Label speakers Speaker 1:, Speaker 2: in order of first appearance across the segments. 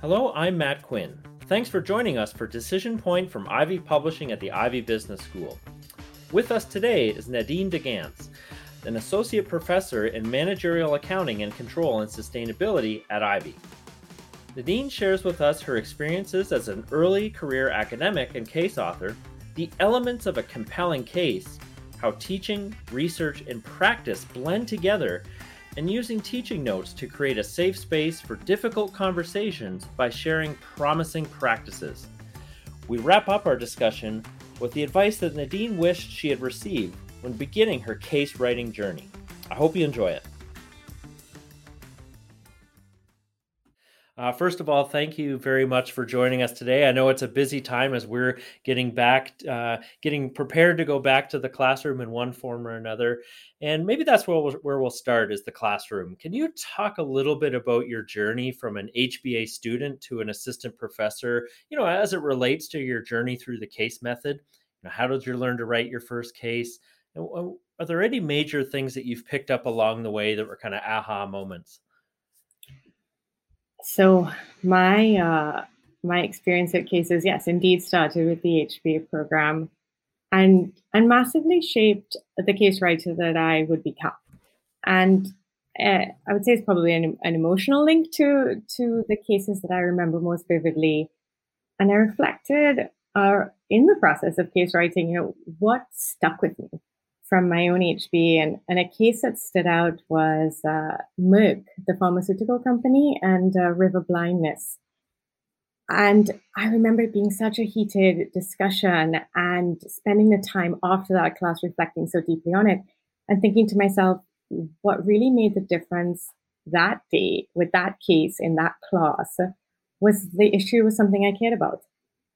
Speaker 1: Hello, I'm Matt Quinn. Thanks for joining us for Decision Point from Ivey Publishing at the Ivey Business School. With us today is Nadine de Gannes, an associate professor in managerial accounting and control and sustainability at Ivey. Nadine shares with us her experiences as an early career academic and case author, the elements of a compelling case, how teaching, research, and practice blend together and using teaching notes to create a safe space for difficult conversations by sharing promising practices. We wrap up our discussion with the advice that Nadine wished she had received when beginning her case writing journey. I hope you enjoy it. Uh, first of all, thank you very much for joining us today. I know it's a busy time as we're getting back, uh, getting prepared to go back to the classroom in one form or another. And maybe that's where we'll, where we'll start is the classroom. Can you talk a little bit about your journey from an HBA student to an assistant professor, you know, as it relates to your journey through the case method? You know, how did you learn to write your first case? Are there any major things that you've picked up along the way that were kind of aha moments?
Speaker 2: So my uh, my experience at cases, yes, indeed started with the HBA program, and and massively shaped the case writer that I would become. And uh, I would say it's probably an, an emotional link to to the cases that I remember most vividly. And I reflected uh, in the process of case writing, you know, what stuck with me from my own HB. And, and a case that stood out was uh, Merck, the pharmaceutical company, and uh, river blindness. And I remember it being such a heated discussion and spending the time after that class reflecting so deeply on it and thinking to myself, what really made the difference that day with that case in that class was the issue was something I cared about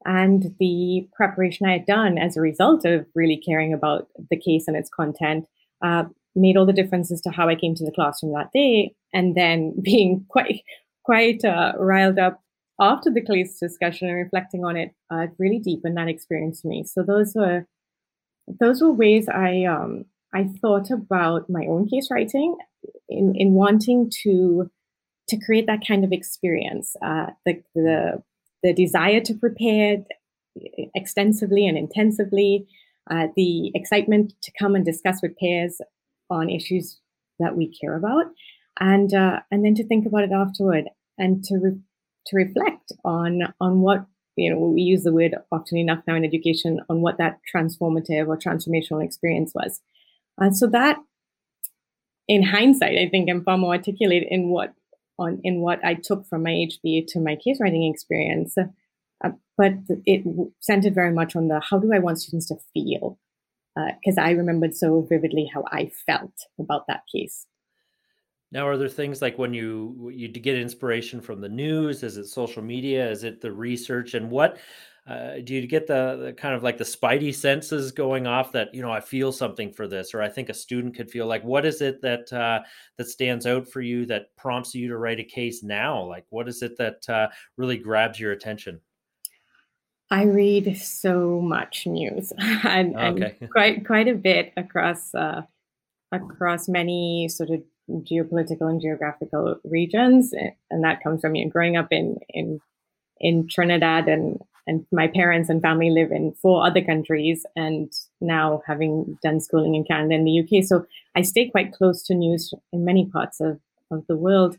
Speaker 2: and the preparation I had done as a result of really caring about the case and its content uh, made all the difference as to how I came to the classroom that day. And then being quite quite uh, riled up after the case discussion and reflecting on it uh, really deepened that experience for me. So those were those were ways I um, I thought about my own case writing in in wanting to to create that kind of experience. Uh, the the the desire to prepare extensively and intensively, uh, the excitement to come and discuss with peers on issues that we care about, and uh, and then to think about it afterward and to re- to reflect on on what you know we use the word often enough now in education on what that transformative or transformational experience was. And so that, in hindsight, I think I'm far more articulate in what on in what I took from my HBA to my case writing experience. Uh, but it centered very much on the how do I want students to feel? Because uh, I remembered so vividly how I felt about that case.
Speaker 1: Now, are there things like when you you get inspiration from the news? Is it social media? Is it the research? And what uh, do you get the, the, kind of like the spidey senses going off that you know I feel something for this, or I think a student could feel like what is it that uh, that stands out for you that prompts you to write a case now? Like what is it that uh, really grabs your attention?
Speaker 2: I read so much news and, okay. and quite quite a bit across uh, across many sort of geopolitical and geographical regions, and that comes from you know, growing up in in in Trinidad and and my parents and family live in four other countries and now having done schooling in Canada and the UK. So I stay quite close to news in many parts of, of the world.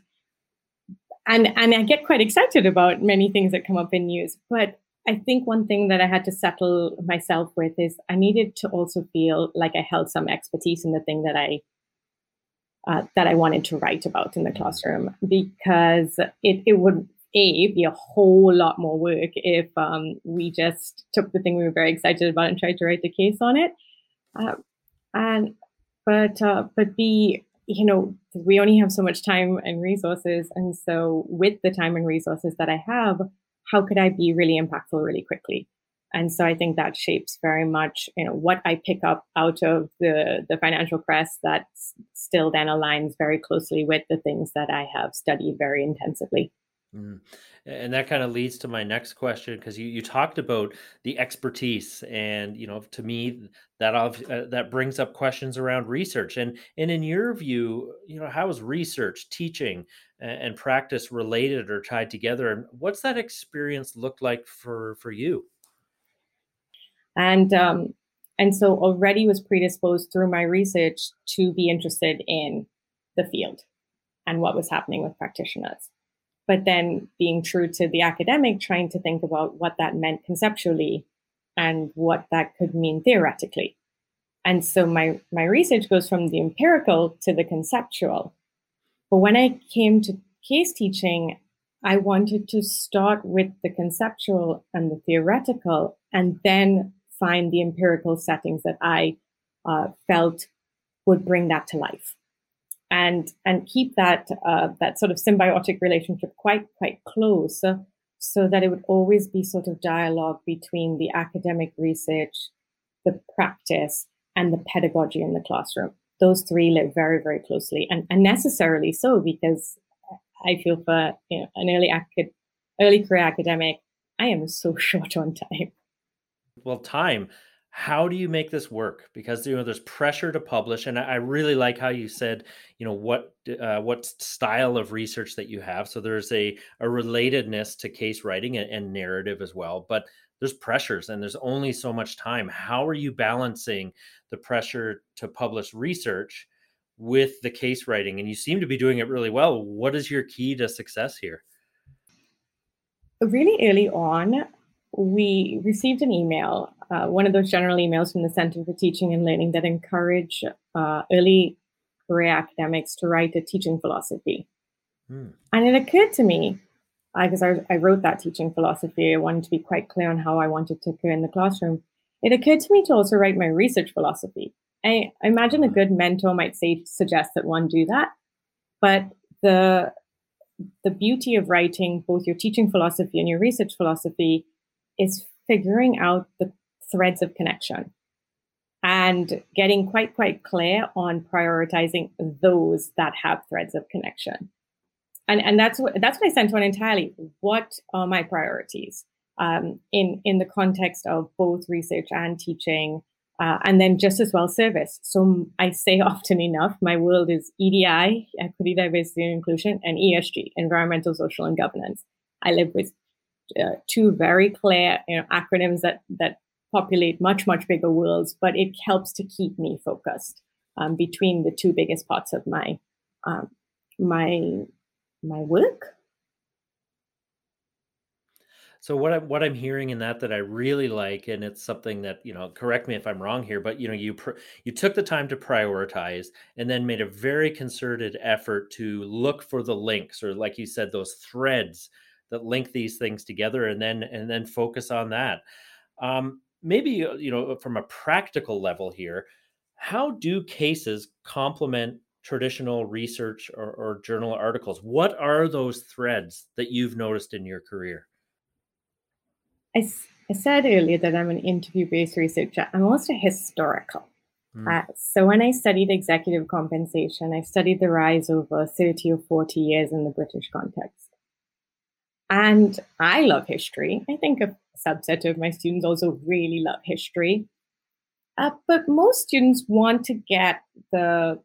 Speaker 2: And and I get quite excited about many things that come up in news. But I think one thing that I had to settle myself with is I needed to also feel like I held some expertise in the thing that I uh, that I wanted to write about in the classroom because it, it would a be a whole lot more work if um, we just took the thing we were very excited about and tried to write the case on it. Uh, and but uh, but b you know we only have so much time and resources, and so with the time and resources that I have, how could I be really impactful really quickly? And so I think that shapes very much, you know, what I pick up out of the the financial press that still then aligns very closely with the things that I have studied very intensively.
Speaker 1: Mm. And that kind of leads to my next question because you, you talked about the expertise, and you know, to me, that uh, that brings up questions around research. And and in your view, you know, how is research, teaching, and, practice related or tied together? And what's that experience look like for for you?
Speaker 2: And um, and so already was predisposed through my research to be interested in the field and what was happening with practitioners but then being true to the academic, trying to think about what that meant conceptually and what that could mean theoretically. And so my, my research goes from the empirical to the conceptual. But when I came to case teaching, I wanted to start with the conceptual and the theoretical and then find the empirical settings that I uh, felt would bring that to life and and keep that uh, that sort of symbiotic relationship quite quite close so, so that it would always be sort of dialogue between the academic research the practice and the pedagogy in the classroom. Those three live very very closely and, and necessarily so because i feel for you know, an early acad- early career academic i am so short on time.
Speaker 1: Well time how do you make this work? Because you know there's pressure to publish and i really like how you said you know what uh, what style of research that you have. So there's a a relatedness to case writing and, and narrative as well but there's pressures and there's only so much time. How are you balancing the pressure to publish research with the case writing? And you seem to be doing it really well. What is your key to success here?
Speaker 2: Really early on we received an email, uh, one of those general emails from the Center for Teaching and Learning that encourage uh, early career academics to write a teaching philosophy. Hmm. And it occurred to me, because I, I, I, wrote that teaching philosophy, I wanted to be quite clear on how I wanted to occur in the classroom. It occurred to me to also write my research philosophy. I, I imagine a good mentor might say suggest that one do that, but the the beauty of writing both your teaching philosophy and your research philosophy is figuring out the threads of connection and getting quite quite clear on prioritizing those that have threads of connection. And and that's what that's what i sent on entirely. What are my priorities um, in in the context of both research and teaching uh, and then just as well service? So i say often enough my world is edi equity diversity and inclusion and esg environmental social and governance. I live with uh, two very clear you know, acronyms that that populate much much bigger worlds, but it helps to keep me focused um, between the two biggest parts of my um, my my work.
Speaker 1: So what I'm what I'm hearing in that that I really like, and it's something that you know, correct me if I'm wrong here, but you know, you pr- you took the time to prioritize, and then made a very concerted effort to look for the links, or like you said, those threads that link these things together and then and then focus on that um, maybe uh, you know from a practical level here how do cases complement traditional research or, or, journal articles? What are those threads that you've noticed in your career?
Speaker 2: I, I said earlier that i'm an interview-based researcher. I'm also historical. Mm. uh, so when i studied executive compensation i studied the rise over 30 or 40 years in the british context and I love history. I think a subset of my students also really love history. Uh, but most students want to get the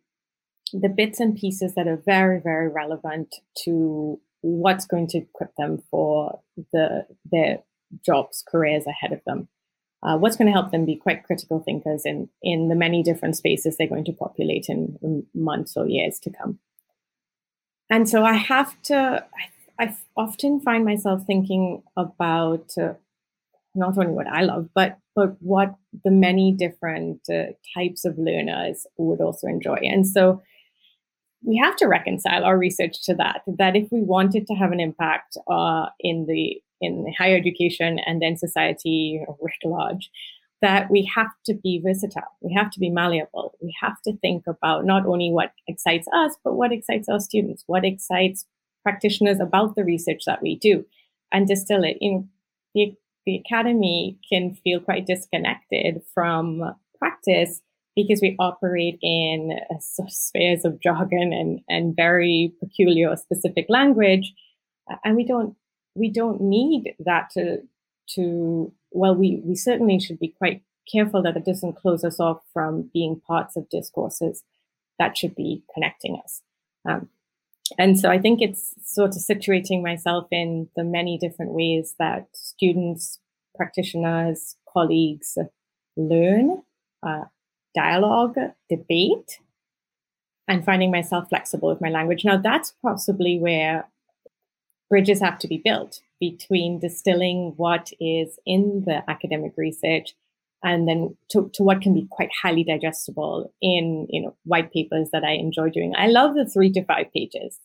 Speaker 2: the bits and pieces that are very, very relevant to what's going to equip them for the their jobs, careers ahead of them. Uh, what's going to help them be quite critical thinkers in in the many different spaces they're going to populate in, in months or years to come. And so I have to, I I often find myself thinking about uh, not only what I love, but but what the many different uh, types of learners would also enjoy. And so we have to reconcile our research to that. That if we wanted to have an impact uh, in the in higher education and then society writ large, that we have to be versatile. We have to be malleable. We have to think about not only what excites us, but what excites our students, what excites practitioners about the research that we do and distill it. You know, the, the academy can feel quite disconnected from practice because we operate in spheres of jargon and, and very peculiar specific language and we don't we don't need that to to well we we certainly should be quite careful that it doesn't close us off from being parts of discourses that should be connecting us um, and so i think it's sort of situating myself in the many different ways that students practitioners colleagues learn uh, dialogue debate and finding myself flexible with my language. Now that's possibly where bridges have to be built between distilling what is in the academic research and then to, to what can be quite highly digestible in you know white papers that I enjoy doing. I love the three to five pages.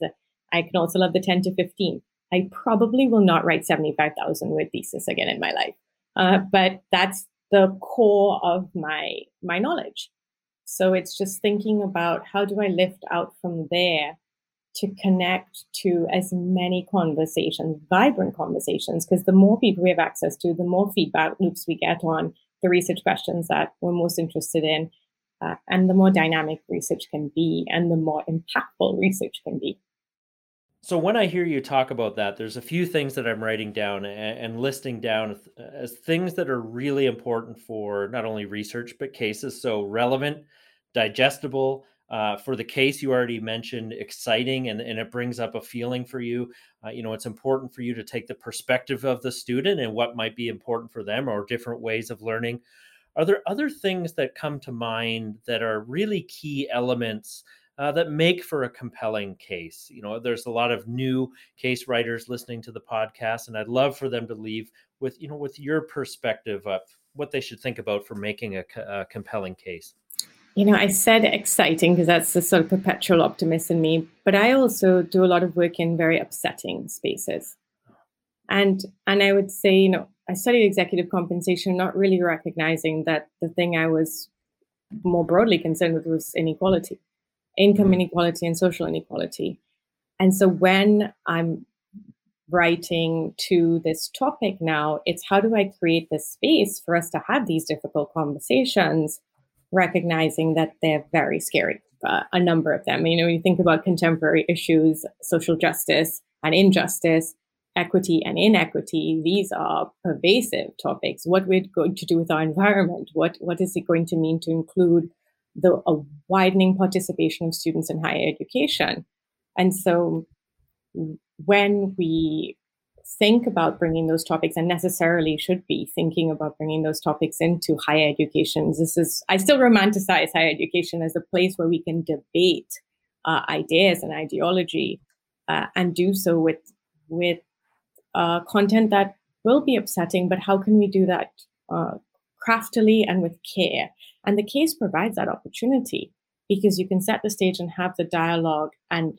Speaker 2: I can also love the 10 to 15. I probably will not write 75,000 word thesis again in my life. Uh, but that's the core of my my knowledge. So it's just thinking about how do I lift out from there to connect to as many conversations, vibrant conversations, because the more people we have access to, the more feedback loops we get on the research questions that we're most interested in, uh, and the more dynamic research can be, and the more impactful research can be.
Speaker 1: So when I hear you talk about that, there's a few things that I'm writing down and, and listing down as things that are really important for not only research but cases. So relevant, digestible, uh, for the case you already mentioned exciting and, and it brings up a feeling for you. Uh, you know it's important for you to take the perspective of the student and what might be important for them or different ways of learning. Are there other things that come to mind that are really key elements uh, that make for a compelling case? You know there's a lot of new case writers listening to the podcast and i'd love for them to leave with you know with your perspective of what they should think about for making a, a compelling case
Speaker 2: you know, I said exciting because that's the sort of perpetual optimist in me, but I also do a lot of work in very upsetting spaces. And and I would say, you know, I studied executive compensation, not really recognizing that the thing I was more broadly concerned with was inequality, income mm-hmm. inequality and social inequality. And so when I'm writing to this topic now, it's how do I create this space for us to have these difficult conversations recognizing that they're very scary, uh, a number of them. You know, when you think about contemporary issues, social justice and injustice, equity and inequity, these are pervasive topics. What we're going to do with our environment, what, what is it going to mean to include the a widening participation of students in higher education? And so when we think about bringing those topics and necessarily should be thinking about bringing those topics into higher education. This is, I still romanticize higher education as a place where we can debate uh, ideas and ideology uh, and do so with, with uh, content that will be upsetting, but how can we do that uh, craftily and with care? And the case provides that opportunity because you can set the stage and have the dialogue and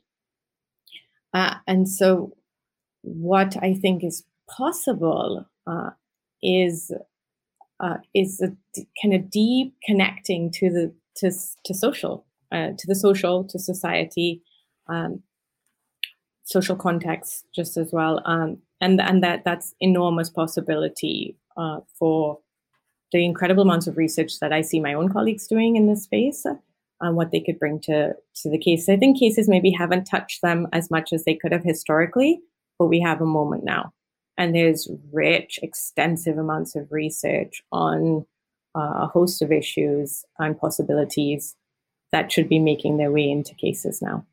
Speaker 2: uh, and so what I think is possible uh, is uh, is a d- kind of deep connecting to the to to social uh, to the social to society um, social context just as well um, and and that that's enormous possibility uh, for the incredible amounts of research that I see my own colleagues doing in this space on what they could bring to to the case. I think cases maybe haven't touched them as much as they could have historically, but we have a moment now. And there's rich, extensive amounts of research on uh, a host of issues and possibilities that should be making their way into cases now.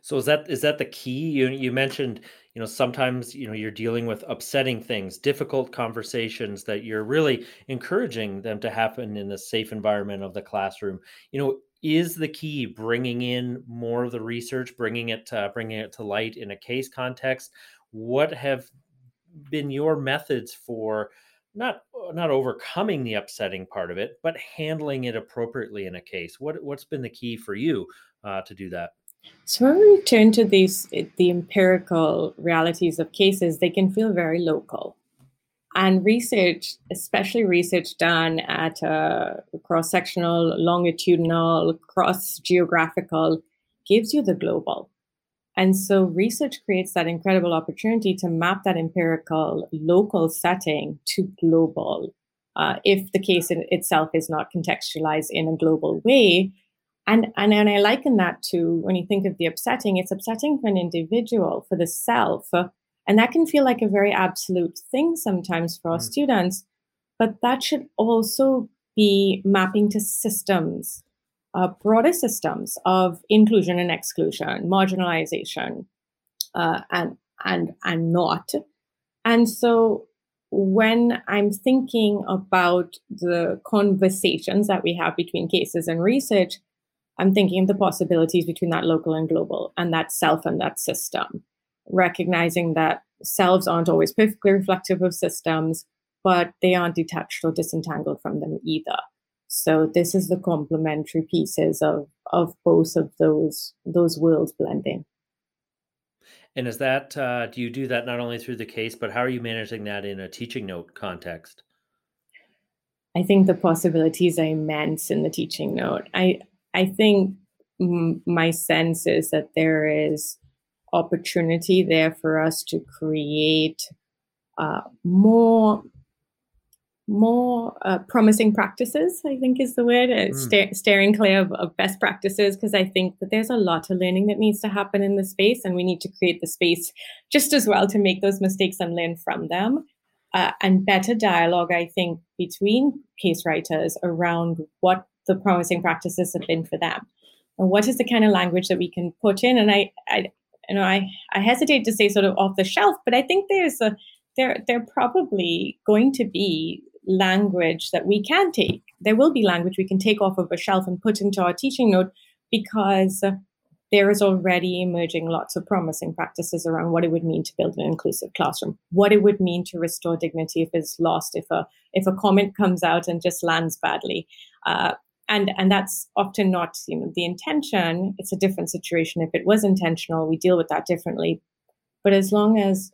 Speaker 1: So is that is that the key? You you mentioned you know sometimes you know you're dealing with upsetting things, difficult conversations that you're really encouraging them to happen in the safe environment of the classroom. You know, is the key bringing in more of the research, bringing it to, bringing it to light in a case context, what have been your methods for not not overcoming the upsetting part of it, but handling it appropriately in a case? What what's been the key for you uh, to do that?
Speaker 2: So when we turn to these the empirical realities of cases, they can feel very local. And research, especially research done at a cross sectional, longitudinal, cross geographical, gives you the global. And so research creates that incredible opportunity to map that empirical local setting to global. Uh, if the case in itself is not contextualized in a global way. And, and, and I liken that to when you think of the upsetting, it's upsetting for an individual, for the self, And that can feel like a very absolute thing sometimes for our mm. students, but that should also be mapping to systems, uh, broader systems of inclusion and exclusion, marginalization, uh, and and and not. And so when I'm thinking about the conversations that we have between cases and research, I'm thinking of the possibilities between that local and global and that self and that system, recognizing that selves aren't always perfectly reflective of systems, but they aren't detached or disentangled from them either. So this is the complementary pieces of of both of those those worlds blending.
Speaker 1: And is that uh, do you do that not only through the case, but how are you managing that in a teaching note context?
Speaker 2: I think the possibilities are immense in the teaching note. I I think m- my sense is that there is opportunity there for us to create uh, more more uh, promising practices i think is the word mm. steering clear of, of best practices because i think that there's a lot of learning that needs to happen in the space and we need to create the space just as well to make those mistakes and learn from them. Uh, and better dialogue i think between case writers around what the promising practices have been for them. And what is the kind of language that we can put in? And i, I you know I, I hesitate to say sort of off the shelf but i think there's a there there probably going to be language that we can take. There will be language we can take off of a shelf and put into our teaching note because there is already emerging lots of promising practices around what it would mean to build an inclusive classroom, what it would mean to restore dignity if it's lost, if a if a comment comes out and just lands badly, uh, and and that's often not you know the intention. It's a different situation. If it was intentional we deal with that differently. But as long as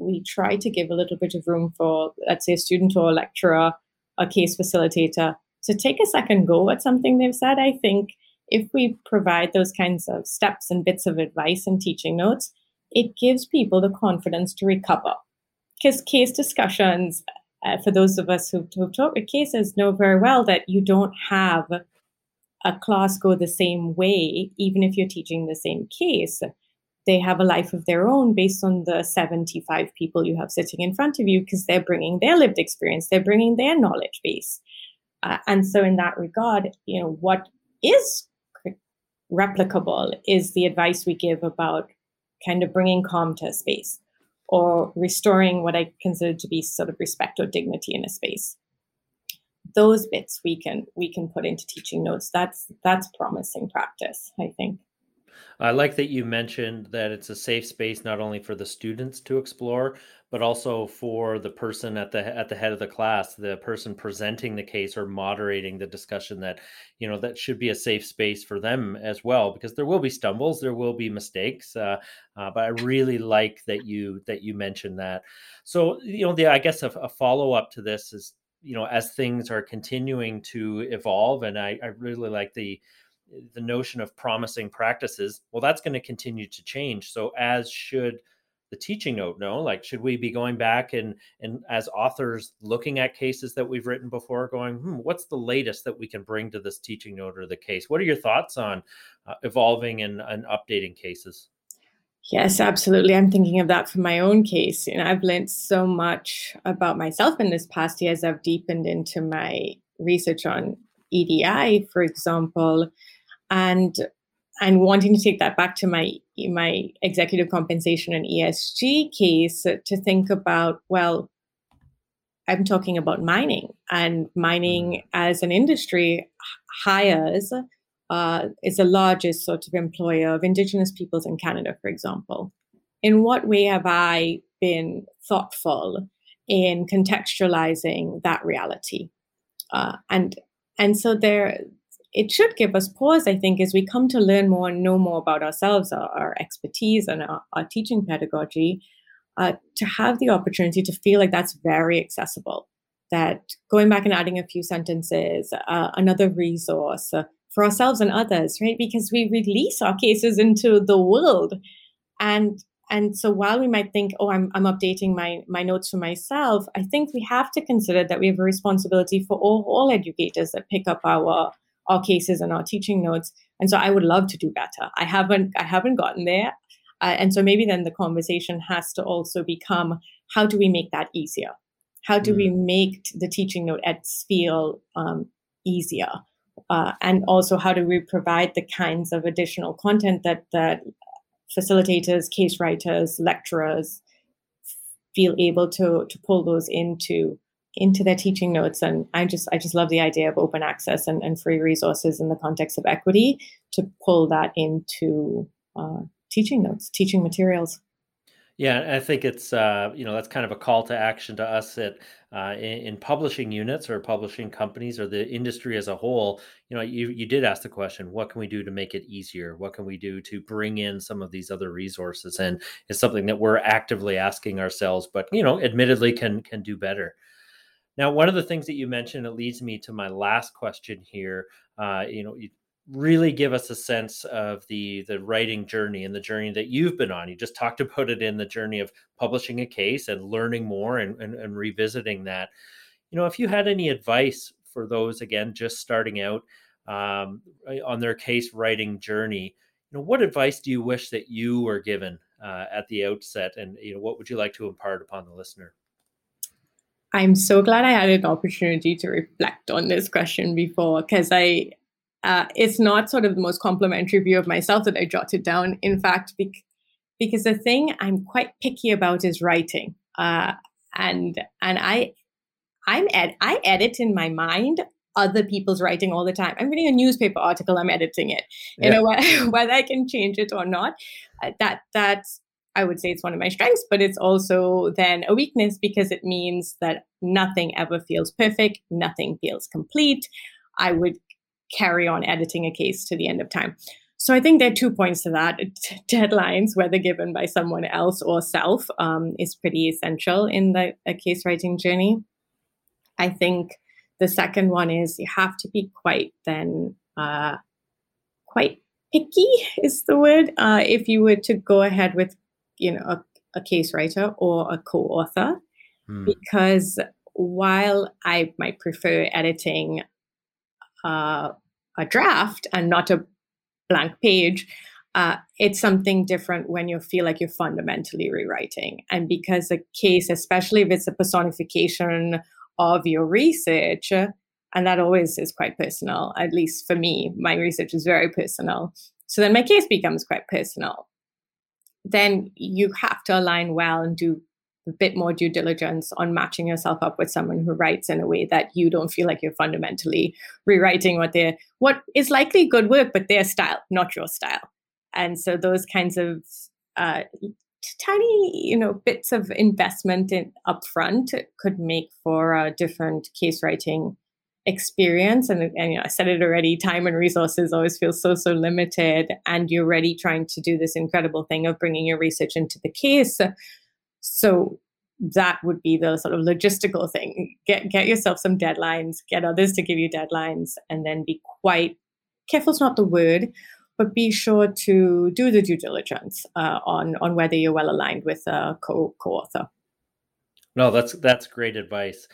Speaker 2: we try to give a little bit of room for let's say a student or a lecturer a case facilitator to take a second go at something they've said i think if we provide those kinds of steps and bits of advice and teaching notes it gives people the confidence to recover because case discussions uh, for those of us who've, who've taught with cases know very well that you don't have a class go the same way, even if you're teaching the same case. They have a life of their own based on the 75 people you have sitting in front of you because they're bringing their lived experience, they're bringing their knowledge base. Uh, and so, in that regard, you know, what is replicable is the advice we give about kind of bringing calm to a space or restoring what I consider to be sort of respect or dignity in a space. Those bits we can we can put into teaching notes. That's that's promising practice, I think.
Speaker 1: I like that you mentioned that it's a safe space not only for the students to explore, but also for the person at the at the head of the class, the person presenting the case or moderating the discussion. That you know that should be a safe space for them as well, because there will be stumbles, there will be mistakes. Uh, uh, but I really like that you that you mentioned that. So you know, the I guess a, a follow up to this is you know as things are continuing to evolve, and I, I really like the the notion of promising practices well that's going to continue to change. So as should the teaching note know like should we be going back and and as authors looking at cases that we've written before going hmm, what's the latest that we can bring to this teaching note or the case? What are your thoughts on uh, evolving and, and updating cases?
Speaker 2: Yes absolutely. I'm thinking of that for my own case know i've learned so much about myself in this past year as i've deepened into my research on edi for example and and wanting to take that back to my my executive compensation and ESG case to think about well I'm talking about mining and mining mm-hmm. as an industry hires uh, is the largest sort of employer of Indigenous peoples in Canada, for example. In what way have I been thoughtful in contextualizing that reality? Uh, and and so there it should give us pause, I think, as we come to learn more and know more about ourselves, our, our expertise, and our, our teaching pedagogy, uh, to have the opportunity to feel like that's very accessible. That going back and adding a few sentences, uh, another resource uh, for ourselves and others, right? Because we release our cases into the world, and and so while we might think, oh, I'm I'm updating my my notes for myself, I think we have to consider that we have a responsibility for all all educators that pick up our our cases and our teaching notes. And so I would love to do better. I haven't I haven't gotten there. Uh, and so maybe then the conversation has to also become how do we make that easier? How do mm. we make the teaching note edits feel um, easier? Uh, and also, how do we provide the kinds of additional content that that facilitators, case writers, lecturers feel able to to pull those into into their teaching notes and i just i just love the idea of open access and, and free resources in the context of equity to pull that into uh, teaching notes teaching materials
Speaker 1: yeah, I think it's uh, you know that's kind of a call to action to us at uh, in, in, publishing units or publishing companies or the industry as a whole. You know, you you did ask the question, what can we do to make it easier? What can we do to bring in some of these other resources? And it's something that we're actively asking ourselves, but you know, admittedly can can do better. Now, one of the things that you mentioned, it leads me to my last question here. Uh, you know, you really give us a sense of the the writing journey and the journey that you've been on. You just talked about it in the journey of publishing a case and learning more and, and, and revisiting that. You know, if you had any advice for those again just starting out um, on their case writing journey, you know, what advice do you wish that you were given uh, at the outset, and you know, what would you like to impart upon the listener?
Speaker 2: I'm so glad I had an opportunity to reflect on this question before because I uh, it's not sort of the most complimentary view of myself that I jotted down. In fact, bec- because the thing I'm quite picky about is writing, uh, and and I I'm ed- I edit in my mind other people's writing all the time. I'm reading a newspaper article, I'm editing it. You yeah. know whether, whether I can change it or not. Uh, that that's I would say it's one of my strengths, but it's also then a weakness because it means that nothing ever feels perfect, nothing feels complete. I would carry on editing a case to the end of time. So I think there are two points to that. Deadlines, whether given by someone else or self, um, is pretty essential in the case writing journey. I think the second one is you have to be quite then uh, quite picky is the word. Uh, if you were to go ahead with you know a, a case writer or a co-author, hmm. because while I might prefer editing uh, a draft and not a blank page, uh, it's something different when you feel like you're fundamentally rewriting. And because a case, especially if it's a personification of your research, and that always is quite personal, at least for me, my research is very personal. So then my case becomes quite personal. Then you have to align well and do a bit more due diligence on matching yourself up with someone who writes in a way that you don't feel like you're fundamentally rewriting what they're what is likely good work, but their style, not your style. And so those kinds of uh, tiny, you know, bits of investment in upfront could make for a different case writing experience and, and you know, i said it already time and resources always feel so so limited and you're already trying to do this incredible thing of bringing your research into the case so that would be the sort of logistical thing. Get get yourself some deadlines, get others to give you deadlines, and then be quite careful is not the word, but be sure to do the due diligence uh, on on whether you're well aligned with a co co-author.
Speaker 1: No, that's that's great advice.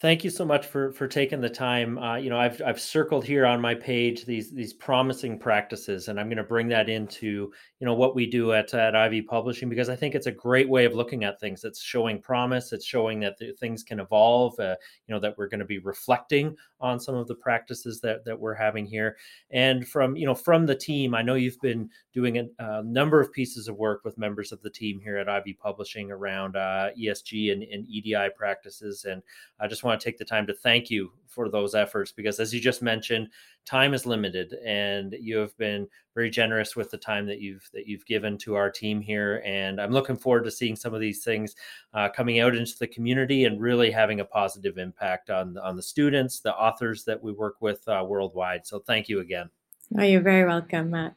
Speaker 1: Thank you so much for for taking the time. Uh, you know, I've I've circled here on my page these these promising practices, and I'm going to bring that into you know what we do at at Ivey Publishing because I think it's a great way of looking at things. It's showing promise. It's showing that things can evolve. Uh, you know that we're going to be reflecting on some of the practices that that we're having here, and from you know from the team, I know you've been doing a, a number of pieces of work with members of the team here at Ivey Publishing around uh, ESG and, and EDI practices, and I just want want to take the time to thank you for those efforts because, as you just mentioned, time is limited, and you have been very generous with the time that you've that you've given to our team here. And I'm looking forward to seeing some of these things uh, coming out into the community and really having a positive impact on on the students, the authors that we work with uh, worldwide. So, thank you again.
Speaker 2: Oh, you're very welcome, Matt.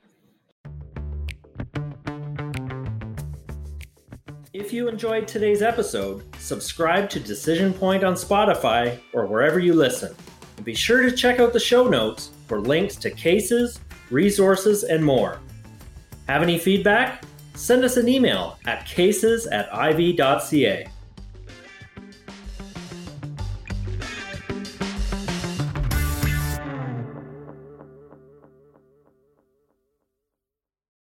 Speaker 1: If you enjoyed today's episode, subscribe to Decision Point on Spotify or wherever you listen. And be sure to check out the show notes for links to cases, resources, and more. Have any feedback? Send us an email at cases at ivey.ca.